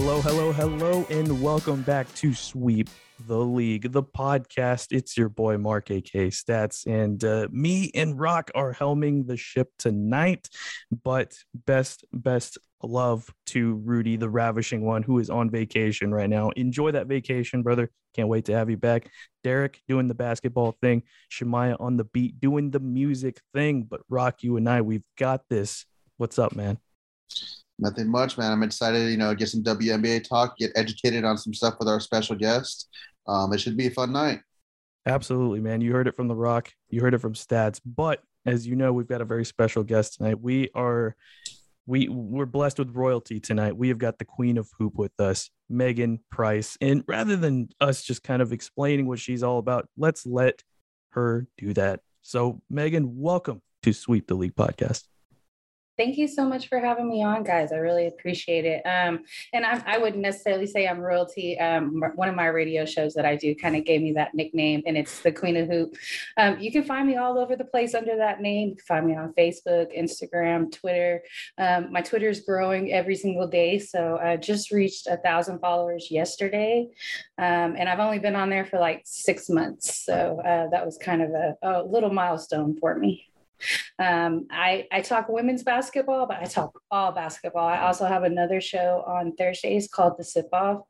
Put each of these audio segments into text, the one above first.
Hello, hello, hello, and welcome back to Sweep the League, the podcast. It's your boy Mark, AK Stats, and uh, me and Rock are helming the ship tonight. But best, best love to Rudy, the ravishing one, who is on vacation right now. Enjoy that vacation, brother. Can't wait to have you back. Derek doing the basketball thing, Shemaya on the beat doing the music thing. But Rock, you and I, we've got this. What's up, man? Nothing much, man. I'm excited, you know, get some WNBA talk, get educated on some stuff with our special guest. Um, it should be a fun night. Absolutely, man. You heard it from The Rock, you heard it from Stats. But as you know, we've got a very special guest tonight. We are we we're blessed with royalty tonight. We have got the queen of hoop with us, Megan Price. And rather than us just kind of explaining what she's all about, let's let her do that. So, Megan, welcome to Sweep the League podcast. Thank you so much for having me on, guys. I really appreciate it. Um, and I, I, wouldn't necessarily say I'm royalty. Um, one of my radio shows that I do kind of gave me that nickname, and it's the Queen of Hoop. Um, you can find me all over the place under that name. You can find me on Facebook, Instagram, Twitter. Um, my Twitter is growing every single day. So I just reached a thousand followers yesterday. Um, and I've only been on there for like six months. So uh, that was kind of a, a little milestone for me. Um, I, I talk women's basketball, but I talk all basketball. I also have another show on Thursdays called The Sip Off.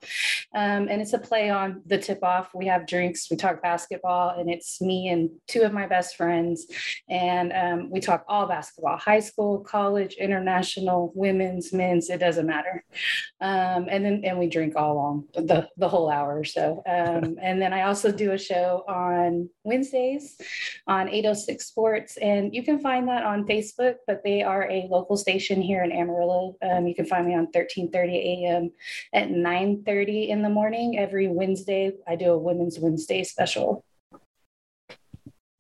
Um, and it's a play on the tip off. We have drinks, we talk basketball, and it's me and two of my best friends. And um, we talk all basketball high school, college, international, women's, men's, it doesn't matter. Um, and then and we drink all along the, the whole hour or so. Um, and then I also do a show on Wednesdays on 806 Sports. And you can find that on Facebook, but they are a local station here in Amarillo. Um, you can find me on 1330 a.m. at 930 in the morning. Every Wednesday, I do a Women's Wednesday special.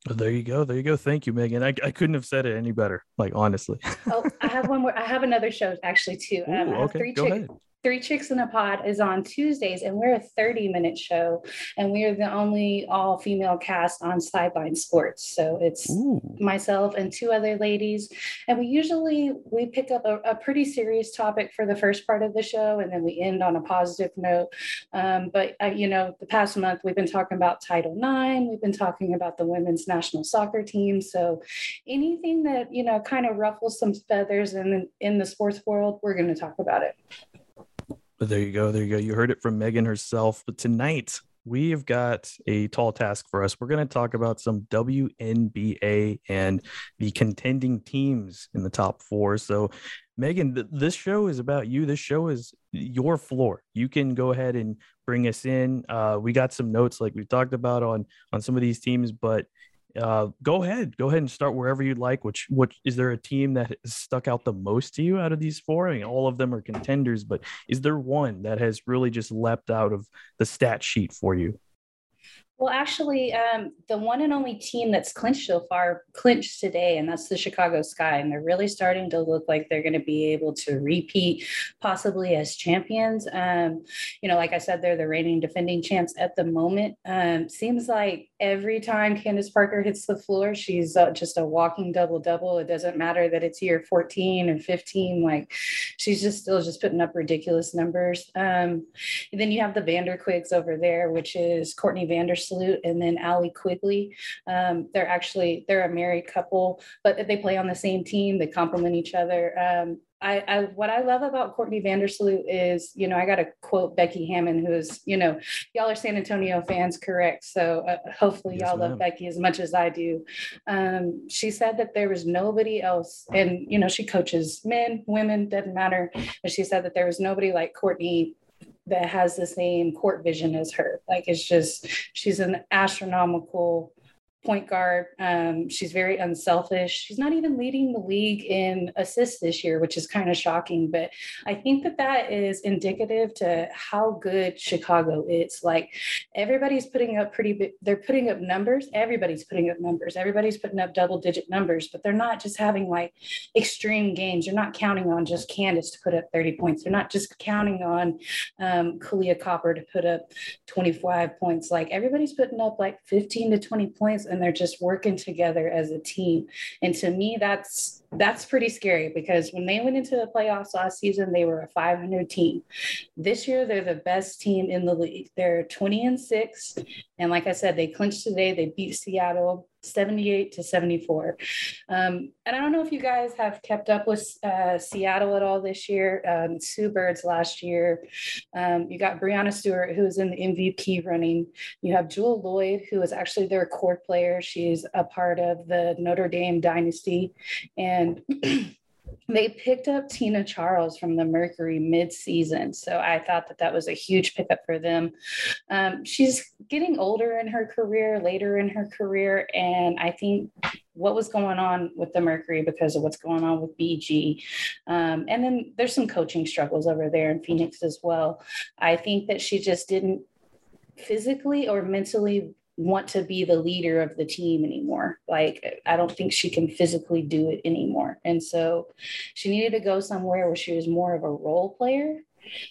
Well, there you go. There you go. Thank you, Megan. I, I couldn't have said it any better. Like honestly. oh, I have one more. I have another show actually too. Um, Ooh, okay. Go ahead. Three Chicks in a Pod is on Tuesdays, and we're a 30 minute show, and we are the only all female cast on Sideline Sports. So it's Ooh. myself and two other ladies, and we usually we pick up a, a, pretty serious topic for the first part of the show, and then we end on a positive note. Um, but uh, you know, the past month we've been talking about Title IX, we've been talking about the women's national soccer team. So anything that you know kind of ruffles some feathers in in the sports world, we're going to talk about it. But there you go. There you go. You heard it from Megan herself. But tonight, we have got a tall task for us. We're going to talk about some WNBA and the contending teams in the top four. So, Megan, th- this show is about you. This show is your floor. You can go ahead and bring us in. Uh, we got some notes like we talked about on on some of these teams, but uh, go ahead, go ahead and start wherever you'd like. Which, which is there a team that stuck out the most to you out of these four? I mean, all of them are contenders, but is there one that has really just leapt out of the stat sheet for you? Well, actually, um, the one and only team that's clinched so far clinched today, and that's the Chicago Sky. And they're really starting to look like they're going to be able to repeat, possibly as champions. Um, you know, like I said, they're the reigning defending champs at the moment. Um, seems like every time Candace Parker hits the floor, she's uh, just a walking double double. It doesn't matter that it's year 14 or 15. Like she's just still just putting up ridiculous numbers. Um, then you have the Vanderquigs over there, which is Courtney Vandersloot Salute and then Allie Quigley. Um, they're actually they're a married couple, but they play on the same team. They complement each other. Um, I, I, what I love about Courtney Vandersloot is, you know, I got to quote Becky Hammon, who is, you know, y'all are San Antonio fans, correct? So uh, hopefully yes, y'all ma'am. love Becky as much as I do. Um, she said that there was nobody else, and you know, she coaches men, women, doesn't matter. But she said that there was nobody like Courtney that has the same court vision as her. Like it's just she's an astronomical point guard. Um, she's very unselfish. She's not even leading the league in assists this year, which is kind of shocking. But I think that that is indicative to how good Chicago is. Like everybody's putting up pretty big, they're putting up numbers. Everybody's putting up numbers. Everybody's putting up double digit numbers, but they're not just having like extreme games. You're not counting on just Candace to put up 30 points. They're not just counting on um, Kahleah Copper to put up 25 points. Like everybody's putting up like 15 to 20 points and they're just working together as a team. And to me, that's that's pretty scary because when they went into the playoffs last season, they were a 500 team. This year, they're the best team in the league. They're 20 and six, and like I said, they clinched today. They beat Seattle 78 to 74. Um, and I don't know if you guys have kept up with uh, Seattle at all this year. Um, Sue Birds last year. Um, you got Breanna Stewart, who's in the MVP running. You have Jewell Loyd, who is actually their core player. She's a part of the Notre Dame dynasty. And they picked up Tina Charles from the Mercury mid-season, so I thought that that was a huge pickup for them. Um, she's getting older in her career, later in her career, and I think what was going on with the Mercury because of what's going on with BG, um, and then there's some coaching struggles over there in Phoenix as well. I think that she just didn't physically or mentally want to be the leader of the team anymore. Like, I don't think she can physically do it anymore. And so she needed to go somewhere where she was more of a role player.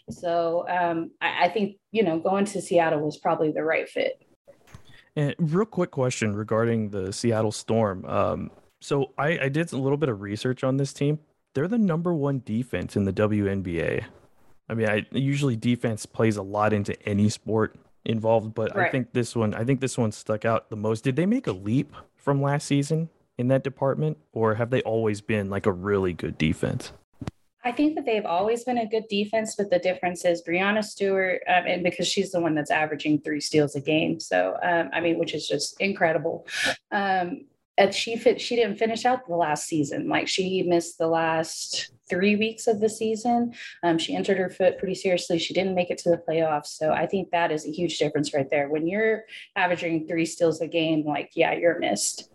So um, I, I think, you know, going to Seattle was probably the right fit. And real quick question regarding the Seattle Storm. Um, so I, I did a little bit of research on this team. They're the number one defense in the WNBA. I mean, I usually defense plays a lot into any sport, involved, but right. I think this one, I think this one stuck out the most. Did they make a leap from last season in that department, or have they always been like a really good defense? I think that they've always been a good defense, but the difference is Breanna Stewart, um, and because she's the one that's averaging three steals a game. So, um, I mean, which is just incredible. Um, and she fit, she didn't finish out the last season. Like she missed the last three weeks of the season. Um, she injured her foot pretty seriously. She didn't make it to the playoffs. So I think that is a huge difference right there. When you're averaging three steals a game, like, yeah, you're missed.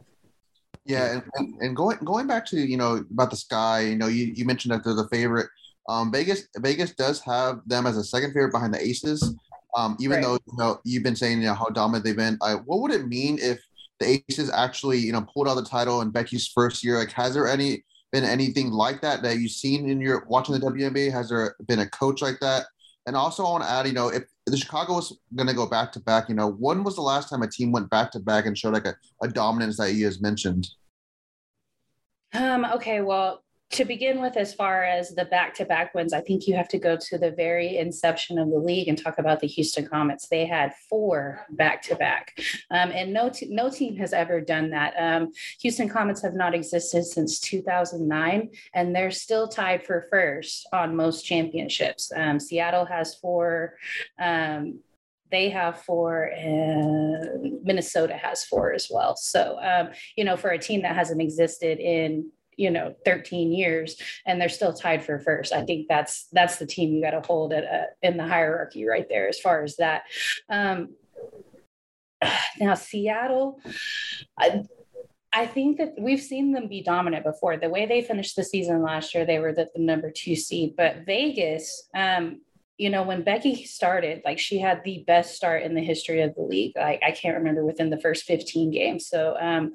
Yeah, and, and going going back to you know about the sky, you know, you, you mentioned that they're the favorite. Um, Vegas Vegas does have them as a second favorite behind the Aces. Um, even right. though you know you've been saying you know how dominant they've been. I, what would it mean if the Aces actually you know pulled out the title in Becky's first year? Like, has there any been anything like that that you've seen in your watching the WNBA? Has there been a coach like that? And also, I want to add, you know, if the Chicago was going to go back to back, you know, when was the last time a team went back to back and showed like a, a dominance that you has mentioned? Um, okay, well, to begin with, as far as the back to back wins, I think you have to go to the very inception of the league and talk about the Houston Comets. They had four back to back, and no, t- no team has ever done that. Um, Houston Comets have not existed since 2009, and they're still tied for first on most championships. Um, Seattle has four. Um, they have four and minnesota has four as well so um, you know for a team that hasn't existed in you know 13 years and they're still tied for first i think that's that's the team you got to hold at a, in the hierarchy right there as far as that um now seattle I, I think that we've seen them be dominant before. The way they finished the season last year, they were the, the number two seed. But Vegas, um, you know, when Becky started, like she had the best start in the history of the league. Like I can't remember within the first 15 games. So um,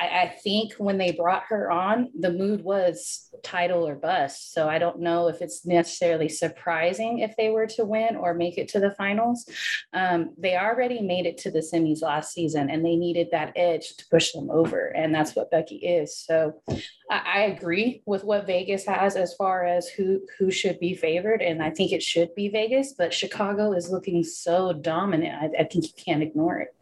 I, I, think when they brought her on, the mood was title or bust. So I don't know if it's necessarily surprising if they were to win or make it to the finals. Um, they already made it to the semis last season and they needed that edge to push them over. And that's what Becky is. So I, I agree with what Vegas has as far as who, who should be favored. And I think it should be Vegas, but Chicago is looking so dominant. I, I think you can't ignore it.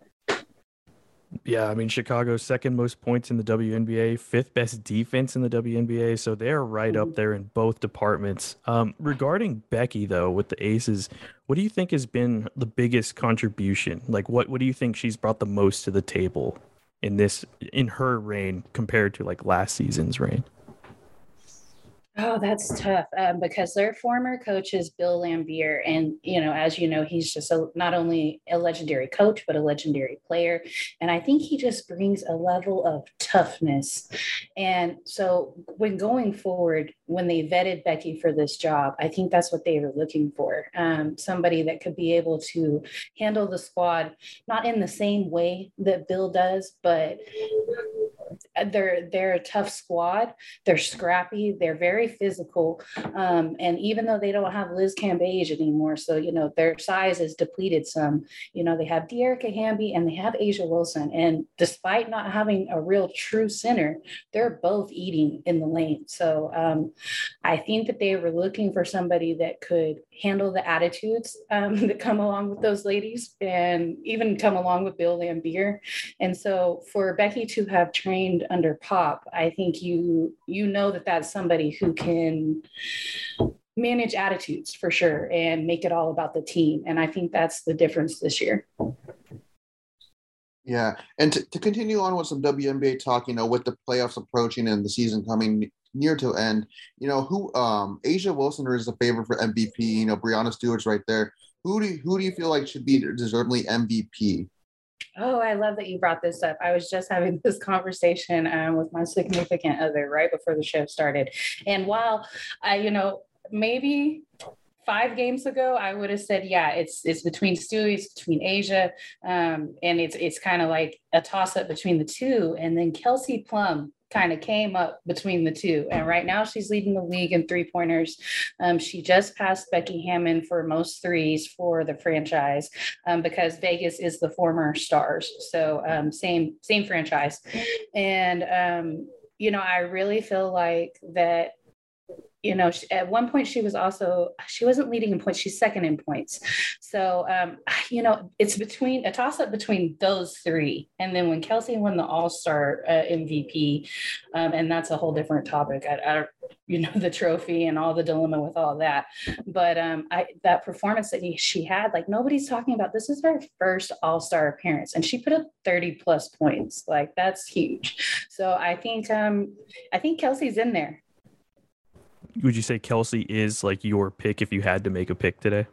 Yeah, I mean Chicago's second most points in the WNBA, fifth best defense in the WNBA, so they're right up there in both departments. Um, regarding Becky though, with the Aces, what do you think has been the biggest contribution? Like, what what do you think she's brought the most to the table in this in her reign compared to like last season's reign? Oh, that's tough um, because their former coach is Bill Laimbeer. And, you know, as you know, he's just a, not only a legendary coach, but a legendary player. And I think he just brings a level of toughness. And so when going forward, when they vetted Becky for this job, I think that's what they were looking for um, somebody that could be able to handle the squad, not in the same way that Bill does, but they're they're a tough squad. They're scrappy. They're very physical. Um, and even though they don't have Liz Cambage anymore, so you know their size is depleted some. You know they have Dearica Hamby and they have A'ja Wilson. And despite not having a real true center, they're both eating in the lane. So um, I think that they were looking for somebody that could handle the attitudes um, that come along with those ladies and even come along with Bill Laimbeer. And so for Becky to have trained under Pop, I think you you know that that's somebody who can manage attitudes for sure and make it all about the team. And I think that's the difference this year. Yeah, and to, to continue on with some WNBA talk, you know, with the playoffs approaching and the season coming near to end, you know, who um A'ja Wilson is a favorite for MVP. You know, Breanna Stewart's right there. Who do you, who do you feel like should be deservedly MVP? Oh, I love that you brought this up. I was just having this conversation um, with my significant other right before the show started. And while I, you know, maybe five games ago, I would have said, yeah, it's it's between Stewie, it's between A'ja, um, and it's it's kind of like a toss up between the two. And then Kelsey Plum kind of came up between the two. And right now she's leading the league in three pointers. Um, she just passed Becky Hammon for most threes for the franchise um, because Vegas is the former Stars. So um, same same franchise. And um, you know, I really feel like that you know, she, at one point she was also she wasn't leading in points; she's second in points. So, um, you know, it's between a toss up between those three. And then when Kelsey won the All Star uh, MVP, um, and that's a whole different topic. I, I, you know, the trophy and all the dilemma with all that. But um, I that performance that he, she had, like nobody's talking about. This is her first All Star appearance, and she put up thirty plus points. Like that's huge. So I think um, I think Kelsey's in there would you say Kelsey is like your pick if you had to make a pick today?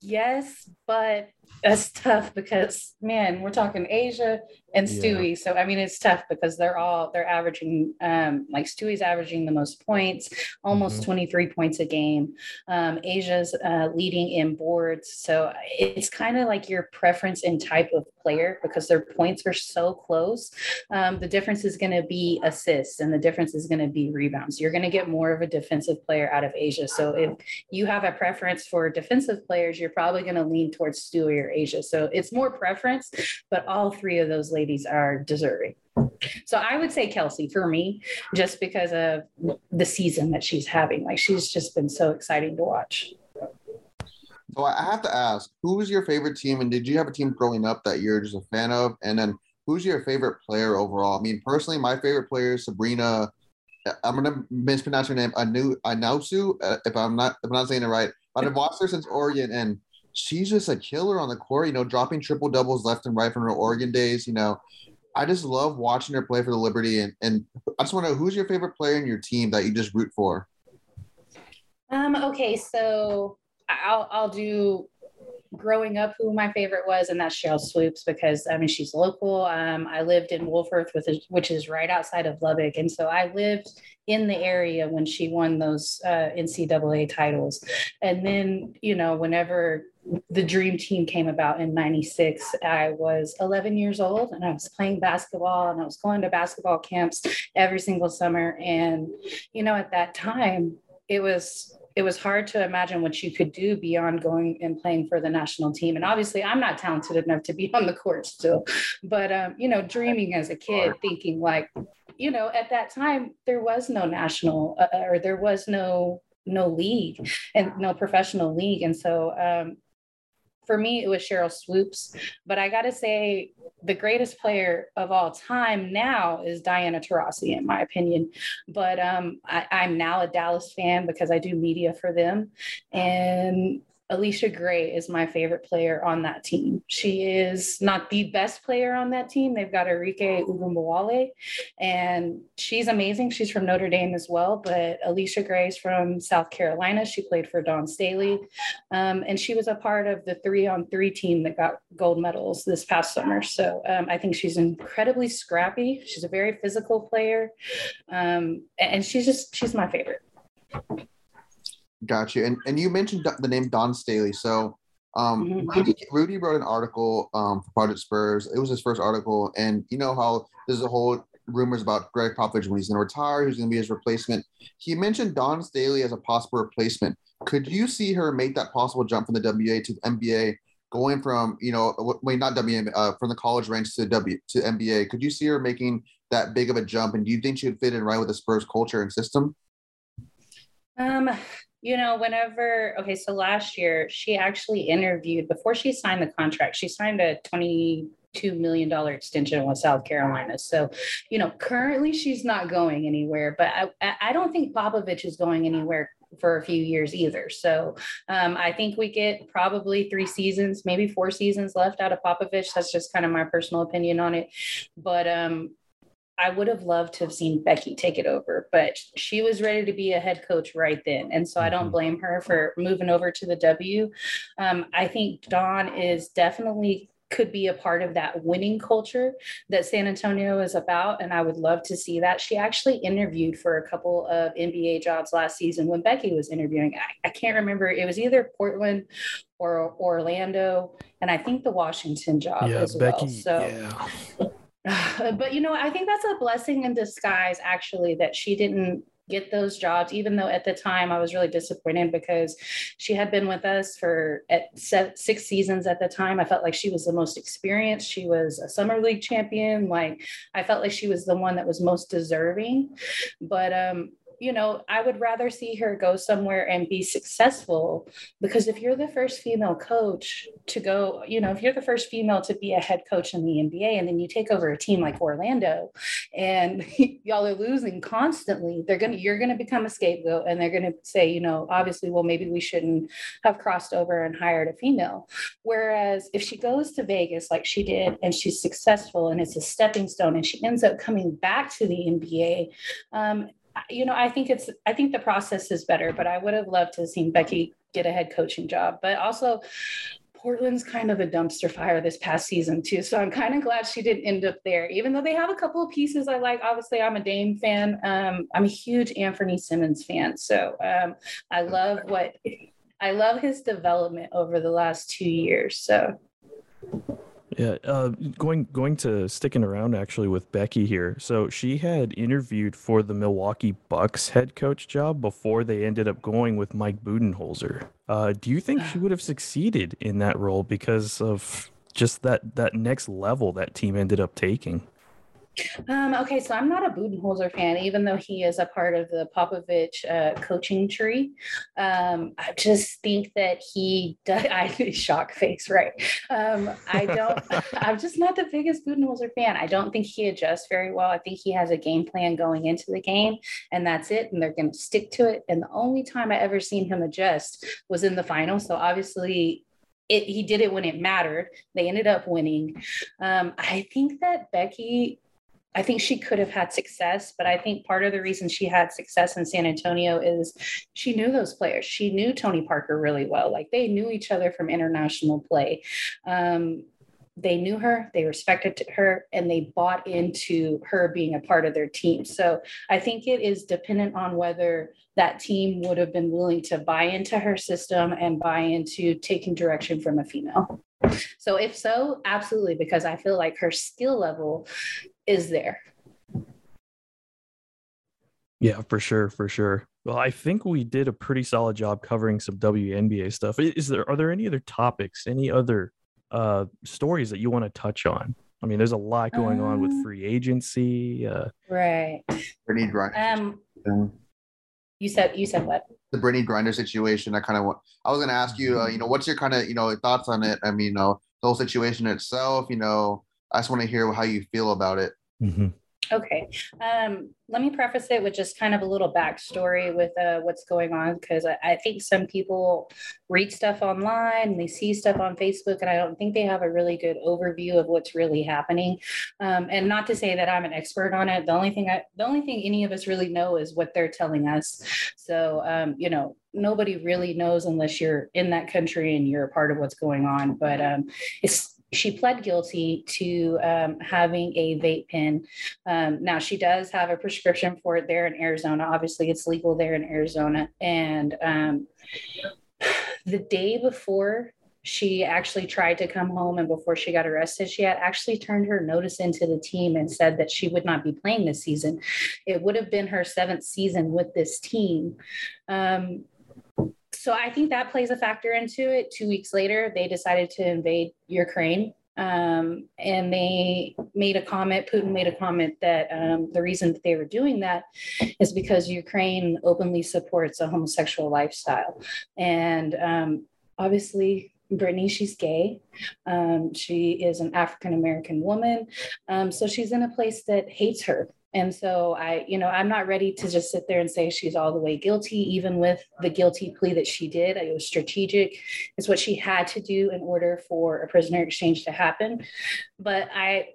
Yes, but that's tough because man, we're talking A'ja and Stewie. Yeah. So I mean, it's tough because they're all they're averaging um, like Stewie's averaging the most points, almost mm-hmm. 23 points a game. Um, A'ja's uh, leading in boards. So it's kind of like your preference and type of player because their points are so close. Um, the difference is going to be assists and the difference is going to be rebounds. You're going to get more of a defensive player out of A'ja. So if you have a preference for defensive players, you're probably going to lean towards Stewie or A'ja. So it's more preference, but all three of those ladies are deserving. So I would say Kelsey for me, just because of the season that she's having. Like she's just been so exciting to watch. So I have to ask, who was your favorite team, and did you have a team growing up that you're just a fan of? And then who's your favorite player overall? I mean, personally, my favorite player is Sabrina. I'm gonna mispronounce her name, Anu Anausu, uh, if I'm not if I'm not saying it right. But I've watched her since Oregon, and she's just a killer on the court. You know, dropping triple doubles left and right from her Oregon days. You know, I just love watching her play for the Liberty. And and I just want to know who's your favorite player in your team that you just root for. Um. Okay. So I'll I'll do growing up who my favorite was, and that's Cheryl Swoopes because I mean she's local. Um, I lived in Wolfforth, with which is right outside of Lubbock, and so I lived in the area when she won those uh, NCAA titles. And then you know whenever the dream team came about in 96 i was 11 years old and i was playing basketball and i was going to basketball camps every single summer and you know at that time it was it was hard to imagine what you could do beyond going and playing for the national team. And obviously, I'm not talented enough to be on the court still, but um, you know, dreaming as a kid, thinking like, you know, at that time there was no national uh, or there was no no league and no professional league, and so um, for me, it was Cheryl Swoopes. But I got to say, the greatest player of all time now is Diana Taurasi, in my opinion. But um, I, I'm now a Dallas fan because I do media for them. And Allisha Gray is my favorite player on that team. She is not the best player on that team. They've got Arike Ogunbowale, and she's amazing. She's from Notre Dame as well, but Allisha Gray is from South Carolina. She played for Dawn Staley, um, and she was a part of the three on three team that got gold medals this past summer. So um, I think she's incredibly scrappy. She's a very physical player, um, and she's just she's my favorite. Got you. And and you mentioned the name Dawn Staley. So um, mm-hmm. Rudy, Rudy, wrote an article um, for Project Spurs. It was his first article, and you know how there's a whole rumors about Gregg Popovich when he's going to retire, who's going to be his replacement. He mentioned Dawn Staley as a possible replacement. Could you see her make that possible jump from the WA to the NBA, going from you know, wait, not WA, uh, from the college ranks to W to NBA? Could you see her making that big of a jump? And do you think she would fit in right with the Spurs culture and system? Um, you know, whenever, okay, so last year she actually interviewed before she signed the contract, she signed a 22 million extension with South Carolina. So, you know, currently she's not going anywhere, but I, I don't think Popovich is going anywhere for a few years either. So um, I think we get probably three seasons, maybe four seasons left out of Popovich. That's just kind of my personal opinion on it. But um, I would have loved to have seen Becky take it over, but she was ready to be a head coach right then. And so I don't mm-hmm. blame her for moving over to the W. Um, I think Dawn is definitely could be a part of that winning culture that San Antonio is about. And I would love to see that. She actually interviewed for a couple of NBA jobs last season when Becky was interviewing. I, I can't remember, it was either Portland or Orlando, and I think the Washington job yeah, as Becky, well. So yeah. but you know, I think that's a blessing in disguise, actually, that she didn't get those jobs, even though at the time I was really disappointed because she had been with us for at six seasons at the time. I felt like she was the most experienced. She was a summer league champion. Like I felt like she was the one that was most deserving. But um, you know, I would rather see her go somewhere and be successful because if you're the first female coach to go, you know, if you're the first female to be a head coach in the NBA and then you take over a team like Orlando and y'all are losing constantly, they're going to, you're going to become a scapegoat and they're going to say, you know, obviously, well, maybe we shouldn't have crossed over and hired a female. Whereas if she goes to Vegas like she did and she's successful and it's a stepping stone and she ends up coming back to the NBA, um, you know, I think it's I think the process is better, but I would have loved to have seen Becky get a head coaching job. But also Portland's kind of a dumpster fire this past season too. So I'm kind of glad she didn't end up there, even though they have a couple of pieces I like. Obviously, I'm a Dame fan. Um, I'm a huge Anthony Simmons fan. So um, I love what I love his development over the last two years. So yeah, uh, going going to sticking around actually with Becky here. So she had interviewed for the Milwaukee Bucks head coach job before they ended up going with Mike Budenholzer. Uh, do you think she would have succeeded in that role because of just that that next level that team ended up taking? Um, okay, so I'm not a Budenholzer fan, even though he is a part of the Popovich uh, coaching tree. Um, I just think that he does. I shock face, right? Um, I don't. I'm just not the biggest Budenholzer fan. I don't think he adjusts very well. I think he has a game plan going into the game, and that's it. And they're going to stick to it. And the only time I ever seen him adjust was in the final. So obviously, it, he did it when it mattered. They ended up winning. Um, I think that Becky I think she could have had success, but I think part of the reason she had success in San Antonio is she knew those players. She knew Tony Parker really well. Like they knew each other from international play. Um, they knew her, they respected her, and they bought into her being a part of their team. So I think it is dependent on whether that team would have been willing to buy into her system and buy into taking direction from a female. So if so, absolutely, because I feel like her skill level is there. Yeah, for sure, for sure. Well, I think we did a pretty solid job covering some WNBA stuff. Is there are there any other topics, any other uh stories that you want to touch on? I mean, there's a lot going um, on with um, free agency. Uh, right. Brittney Griner. Um, you said you said what? The Brittney Griner situation. I kind of want. I was going to ask you. Uh, you know, what's your kind of you know thoughts on it? I mean, you know, the whole situation itself. You know, I just want to hear how you feel about it. Mm-hmm. Okay. Um, let me preface it with just kind of a little backstory with uh, what's going on because I, I, think some people read stuff online, they see stuff on Facebook, and I don't think they have a really good overview of what's really happening. Um, and not to say that I'm an expert on it. The only thing I, the only thing any of us really know is what they're telling us. So um, you know, nobody really knows unless you're in that country and you're a part of what's going on. But um, it's she pled guilty to um, having a vape pen. Um, now, she does have a prescription for it there in Arizona. Obviously, it's legal there in Arizona. And um, the day before she actually tried to come home and before she got arrested she had actually turned her notice into the team and said that she would not be playing this season it would have been her seventh season with this team um, so i think that plays a factor into it two weeks later they decided to invade ukraine um, and they made a comment putin made a comment that um, the reason that they were doing that is because ukraine openly supports a homosexual lifestyle and um, obviously Brittany, she's gay. Um, she is an African American woman. Um, so she's in a place that hates her. And so I, you know, I'm not ready to just sit there and say she's all the way guilty, even with the guilty plea that she did. It was strategic. It's what she had to do in order for a prisoner exchange to happen. But I,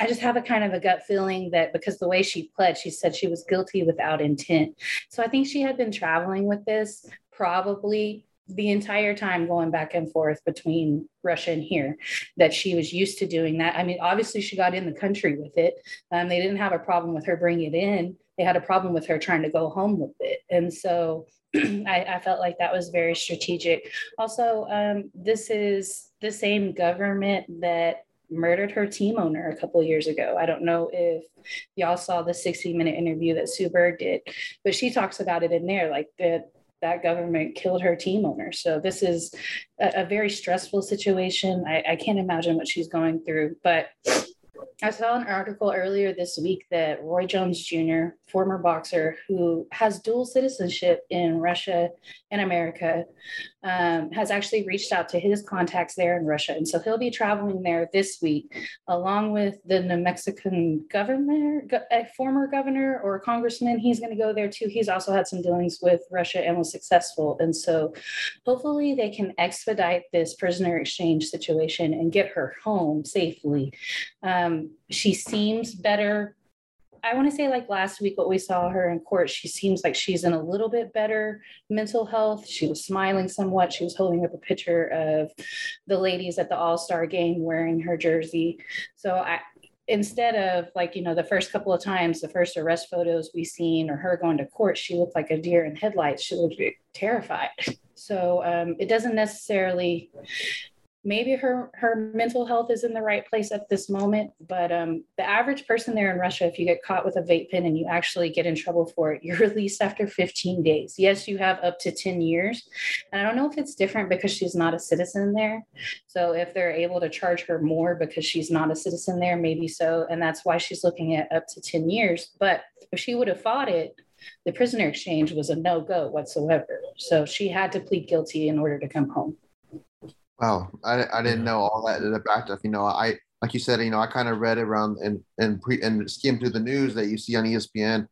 I just have a kind of a gut feeling that because the way she pled, she said she was guilty without intent. So I think she had been traveling with this probably the entire time going back and forth between Russia and here, that she was used to doing that. I mean, obviously, she got in the country with it. Um, they didn't have a problem with her bringing it in, they had a problem with her trying to go home with it. And so I, I, felt like that was very strategic. Also, um, this is the same government that murdered her team owner a couple years ago. I don't know if y'all saw the 60 minute interview that Sue Bird did, but she talks about it in there like the that government killed her team owner. So this is a, a very stressful situation. I, I can't imagine what she's going through, but I saw an article earlier this week that Roy Jones Jr., former boxer who has dual citizenship in Russia and America, um, has actually reached out to his contacts there in Russia. And so he'll be traveling there this week, along with the New Mexican governor, a former governor or congressman. He's going to go there too. He's also had some dealings with Russia and was successful. And so hopefully they can expedite this prisoner exchange situation and get her home safely. Um, she seems better I want to say like last week, what we saw her in court, she seems like she's in a little bit better mental health. She was smiling somewhat. She was holding up a picture of the ladies at the All Star game wearing her jersey. So I, instead of like you know the first couple of times the first arrest photos we seen or her going to court she looked like a deer in headlights she looked terrified so um, it doesn't necessarily maybe her her mental health is in the right place at this moment but um, the average person there in russia if you get caught with a vape pen and you actually get in trouble for it you're released after 15 days. Yes you have up to 10 years. And i don't know if it's different because she's not a citizen there. So if they're able to charge her more because she's not a citizen there maybe so. And that's why she's looking at up to 10 years. But if she would have fought it the prisoner exchange was a no-go whatsoever. So she had to plead guilty in order to come home Wow, I, I didn't know all that the back stuff. You know, I like you said, you know, I kind of read around and and pre and skimmed through the news that you see on ESPN.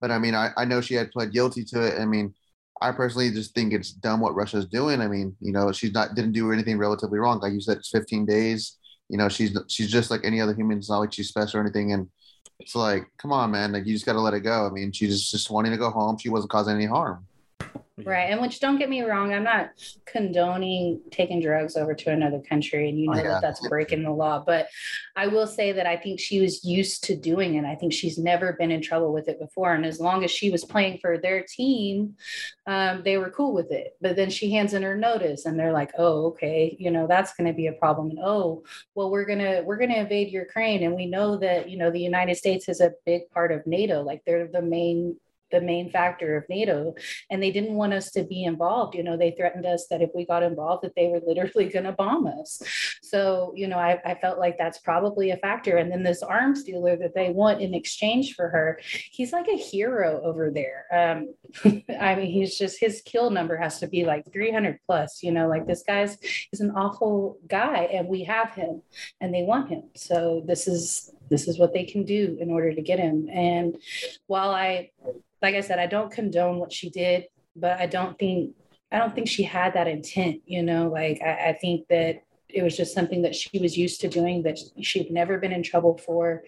But I mean, I, I know she had pled guilty to it. I mean, I personally just think it's dumb what Russia's doing. I mean, you know, she's not didn't do anything relatively wrong. Like you said, it's 15 days. You know, she's she's just like any other human. It's not like she's special or anything. And it's like, come on, man, like you just got to let it go. I mean, she's just wanting to go home. She wasn't causing any harm. Right. And which don't get me wrong, I'm not condoning taking drugs over to another country. And you know oh, yeah. that that's breaking the law. But I will say that I think she was used to doing it. I think she's never been in trouble with it before. And as long as she was playing for their team, um, they were cool with it. But then she hands in her notice and they're like, oh, okay, you know, that's going to be a problem. And oh, well, we're going to, we're going to invade Ukraine. And we know that, you know, the United States is a big part of NATO. Like they're the main the main factor of NATO. And they didn't want us to be involved. You know, they threatened us that if we got involved, that they were literally going to bomb us. So, you know, I, I felt like that's probably a factor. And then this arms dealer that they want in exchange for her, he's like a hero over there. Um, I mean, he's just his kill number has to be like 300 plus. You know, like this guy's is an awful guy, and we have him, and they want him. So this is this is what they can do in order to get him. And while I like I said, I don't condone what she did, but I don't think I don't think she had that intent. You know, like I, I think that it was just something that she was used to doing that she'd never been in trouble for.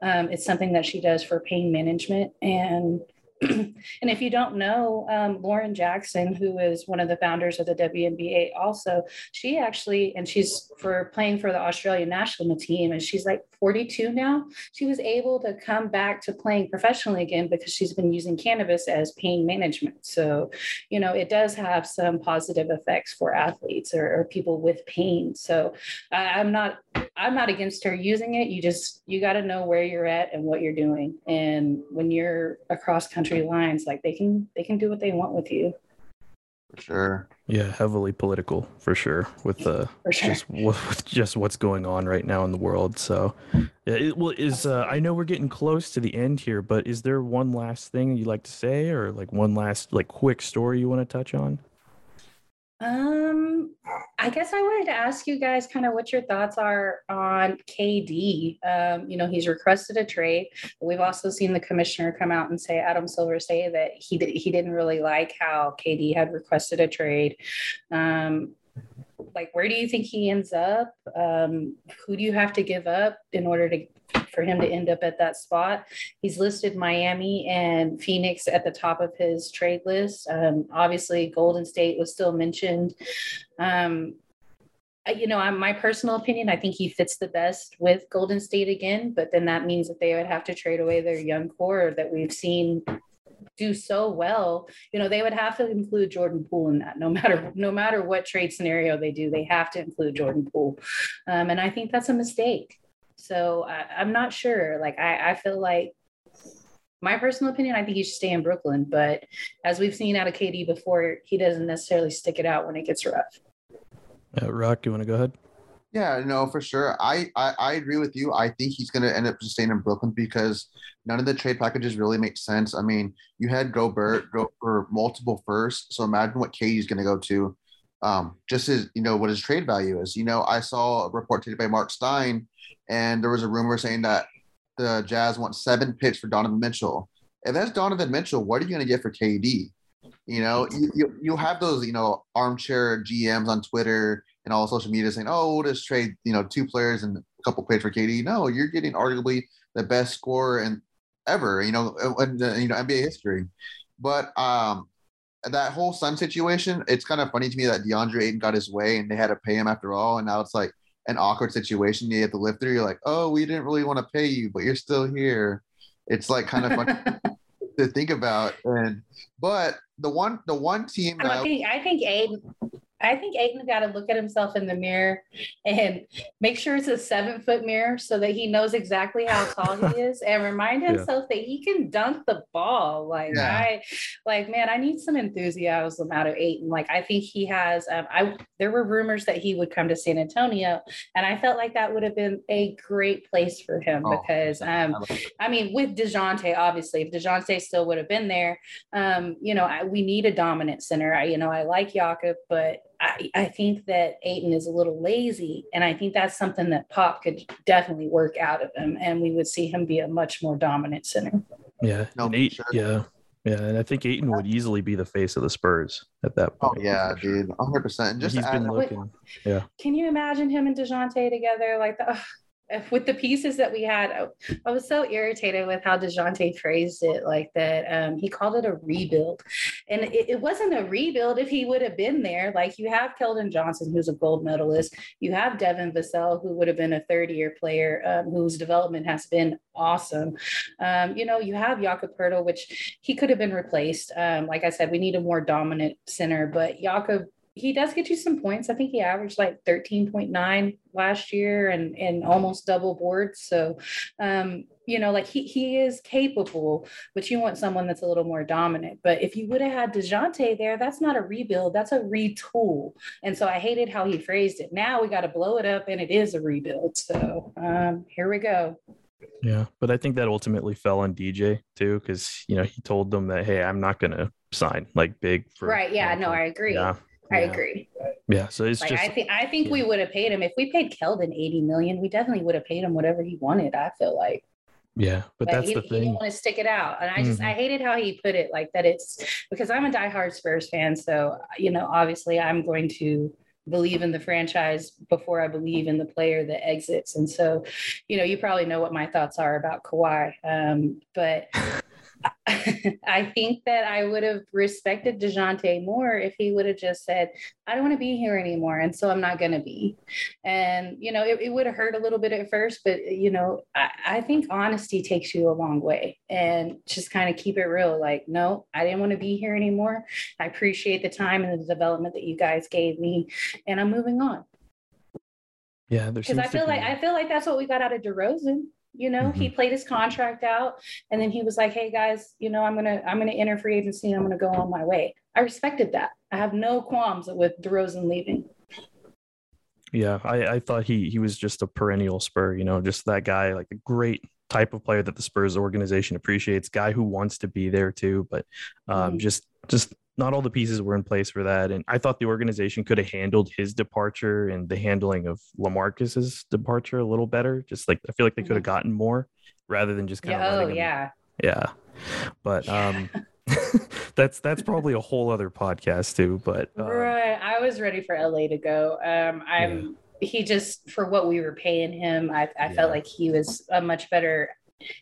Um, it's something that she does for pain management and and if you don't know, um, Lauren Jackson, who is one of the founders of the WNBA, also, she actually, and she's for playing for the Australian national team, and she's like 42 now. She was able to come back to playing professionally again because she's been using cannabis as pain management. So, you know, it does have some positive effects for athletes or, or people with pain. So, I'm not I'm not against her using it. You just you got to know where you're at and what you're doing. And when you're across country lines, like they can they can do what they want with you. For sure. Yeah, heavily political for sure with uh For sure. just with just what's going on right now in the world. So, yeah, it, well, is uh, I know we're getting close to the end here, but is there one last thing you'd like to say, or like one last like quick story you want to touch on? Um, I guess I wanted to ask you guys kind of what your thoughts are on KD. Um, you know, he's requested a trade. We've also seen the commissioner come out and say, Adam Silver say that he did, he didn't really like how KD had requested a trade. Um, like, where do you think he ends up? Um, who do you have to give up in order to for him to end up at that spot. He's listed Miami and Phoenix at the top of his trade list. Um, obviously, Golden State was still mentioned. Um, you know, my personal opinion, I think he fits the best with Golden State again, but then that means that they would have to trade away their young core that we've seen do so well you know they would have to include jordan poole in that no matter no matter what trade scenario they do they have to include jordan poole um, and i think that's a mistake so I, I'm not sure. Like I, I feel like my personal opinion, I think he should stay in Brooklyn. But as we've seen out of KD before, he doesn't necessarily stick it out when it gets rough. Uh, Rock, you want to go ahead? Yeah, no, for sure. I, I, I agree with you. I think he's going to end up staying in Brooklyn because none of the trade packages really make sense. I mean, you had Gobert go for multiple firsts, so imagine what KD's going to go to. Um, just as you know what his trade value is. You know, I saw a report today by Marc Stein and there was a rumor saying that the Jazz want seven picks for Donovan Mitchell. If that's Donovan Mitchell, what are you going to get for KD? You know, you, you, you have those, you know, armchair GMs on Twitter and all social media saying, oh, we'll just trade, you know, two players and a couple players for KD. No, you're getting arguably the best scorer and ever, you know, in the, you know, NBA history. But um, that whole Sun situation, it's kind of funny to me that DeAndre Ayton got his way and they had to pay him after all. And now it's like, an awkward situation you have to live through. You're like, oh, we didn't really want to pay you, but you're still here. It's like kind of fun to think about. And but the one the one team that I think I think Ayton I think Ayton got to look at himself in the mirror and make sure it's a seven foot mirror so that he knows exactly how tall he is and remind himself yeah. that he can dunk the ball. Like yeah. I, like man, I need some enthusiasm out of Ayton. Like I think he has. Um, I there were rumors that he would come to San Antonio, and I felt like that would have been a great place for him oh, because um, I mean with Dejounte, obviously, if Dejounte still would have been there, um, you know, I, we need a dominant center. I, you know, I like Jakob, but I, I think that Ayton is a little lazy, and I think that's something that Pop could definitely work out of him, and we would see him be a much more dominant center. Yeah, no, and eight, sure. yeah, yeah, and I think Ayton would easily be the face of the Spurs at that oh, point. Oh yeah, dude, hundred percent. Just he's been looking. Yeah. Can you imagine him and Dejounte together like the? with the pieces that we had, I was so irritated with how DeJounte phrased it like that. Um, he called it a rebuild. And it, it, wasn't a rebuild if he would have been there. Like you have Keldon Johnson, who's a gold medalist. You have Devin Vassell, who would have been a third year player um, whose development has been awesome. Um, you know, you have Jakob Poeltl, which he could have been replaced. Um, like I said, we need a more dominant center, but Jakob he does get you some points. I think he averaged like 13.9 last year and, and almost double boards. So, um, you know, like he, he is capable, but you want someone that's a little more dominant. But if you would have had DeJounte there, that's not a rebuild, that's a retool. And so I hated how he phrased it. Now we got to blow it up and it is a rebuild. So um, here we go. Yeah, but I think that ultimately fell on DJ too, because you know he told them that hey, I'm not gonna sign like big for right. Yeah, no, I agree. Yeah, I yeah. agree. Yeah, so it's like, just. I think I think yeah. we would have paid him if we paid Keldon eighty million. We definitely would have paid him whatever he wanted. I feel like. Yeah, but, but that's he, the thing. He didn't want to stick it out, and I just mm-hmm. I hated how he put it like that. It's because I'm a diehard Spurs fan, so you know obviously I'm going to believe in the franchise before I believe in the player that exits. And so, you know, you probably know what my thoughts are about Kawhi. Um, but I think that I would have respected DeJounte more if he would have just said, I don't want to be here anymore. And so I'm not going to be. And, you know, it, it would have hurt a little bit at first, but, you know, I, I think honesty takes you a long way and just kind of keep it real. Like, no, I didn't want to be here anymore. I appreciate the time and the development that you guys gave me, and I'm moving on. Yeah, because I feel like I feel like that's what we got out of DeRozan. You know, mm-hmm. he played his contract out, and then he was like, "Hey guys, you know, I'm gonna I'm gonna enter free agency. and I'm gonna go on my way." I respected that. I have no qualms with DeRozan leaving. Yeah, I, I thought he he was just a perennial Spur. You know, just that guy, like a great type of player that the Spurs organization appreciates. Guy who wants to be there too, but um, mm-hmm. just just not all the pieces were in place for that. And I thought the organization could have handled his departure and the handling of LaMarcus's departure a little better. Just like I feel like they could have mm-hmm. gotten more rather than just kind of. Oh yeah. Yeah, but yeah. um, that's that's probably a whole other podcast too. But um, right, I was ready for LA to go. Um, I'm. Yeah. He just for what we were paying him, I, I yeah. felt like he was a much better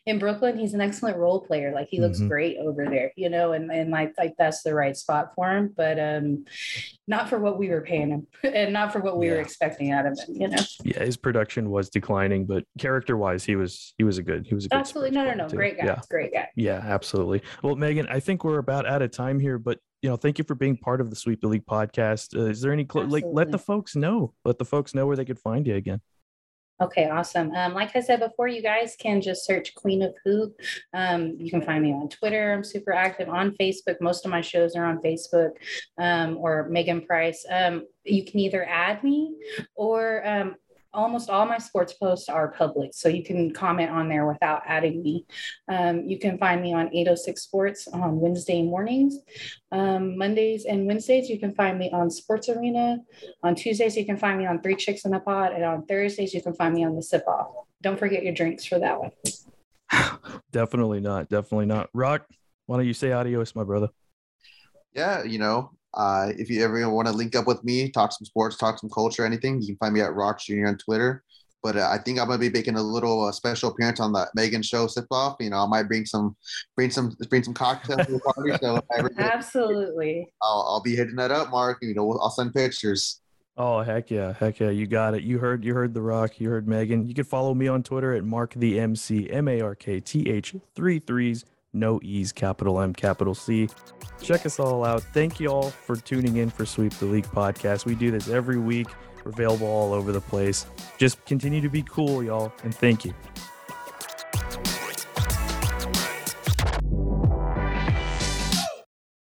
in Brooklyn, he's an excellent role player. Like he looks mm-hmm. great over there, you know, and, and like like that's the right spot for him. But um not for what we were paying him and not for what we yeah. were expecting out of him, you know. Yeah, his production was declining, but character wise, he was he was a good he was a good absolutely no no no too. great guy. Yeah. Great guy. Yeah, absolutely. Well, Megan, I think we're about out of time here, but you know, thank you for being part of the Sweep the League podcast. Uh, is there any cl- like let the folks know, let the folks know where they could find you again. Okay, awesome. Um, like I said before, you guys can just search Queen of Hoop. Um, you can find me on Twitter. I'm super active on Facebook. Most of my shows are on Facebook um, or Megan Price. Um, you can either add me or um, almost all my sports posts are public, so you can comment on there without adding me. Um, you can find me on 806 Sports on Wednesday mornings. Um, Mondays and Wednesdays, you can find me on Sports Arena. On Tuesdays, you can find me on Three Chicks in a Pod. And on Thursdays, you can find me on The Sip Off. Don't forget your drinks for that one. definitely not. Definitely not. Rock, why don't you say adios, my brother? Yeah, you know, uh, if you ever want to link up with me, talk some sports, talk some culture, anything, you can find me at Rocks Junior on Twitter. But uh, I think I'm gonna be making a little uh, special appearance on the Megan Show sip off. You know, I might bring some, bring some, bring some cocktails to the party. So absolutely, I'll, I'll be hitting that up, Mark. You know, I'll send pictures. Oh heck yeah, heck yeah, you got it. You heard, you heard the Rock. You heard Megan. You can follow me on Twitter at Mark the MC M A R K T H three threes no E's, capital M, capital C. Check us all out. Thank you all for tuning in for Sweep the League podcast. We do this every week. We're available all over the place. Just continue to be cool, y'all, and thank you.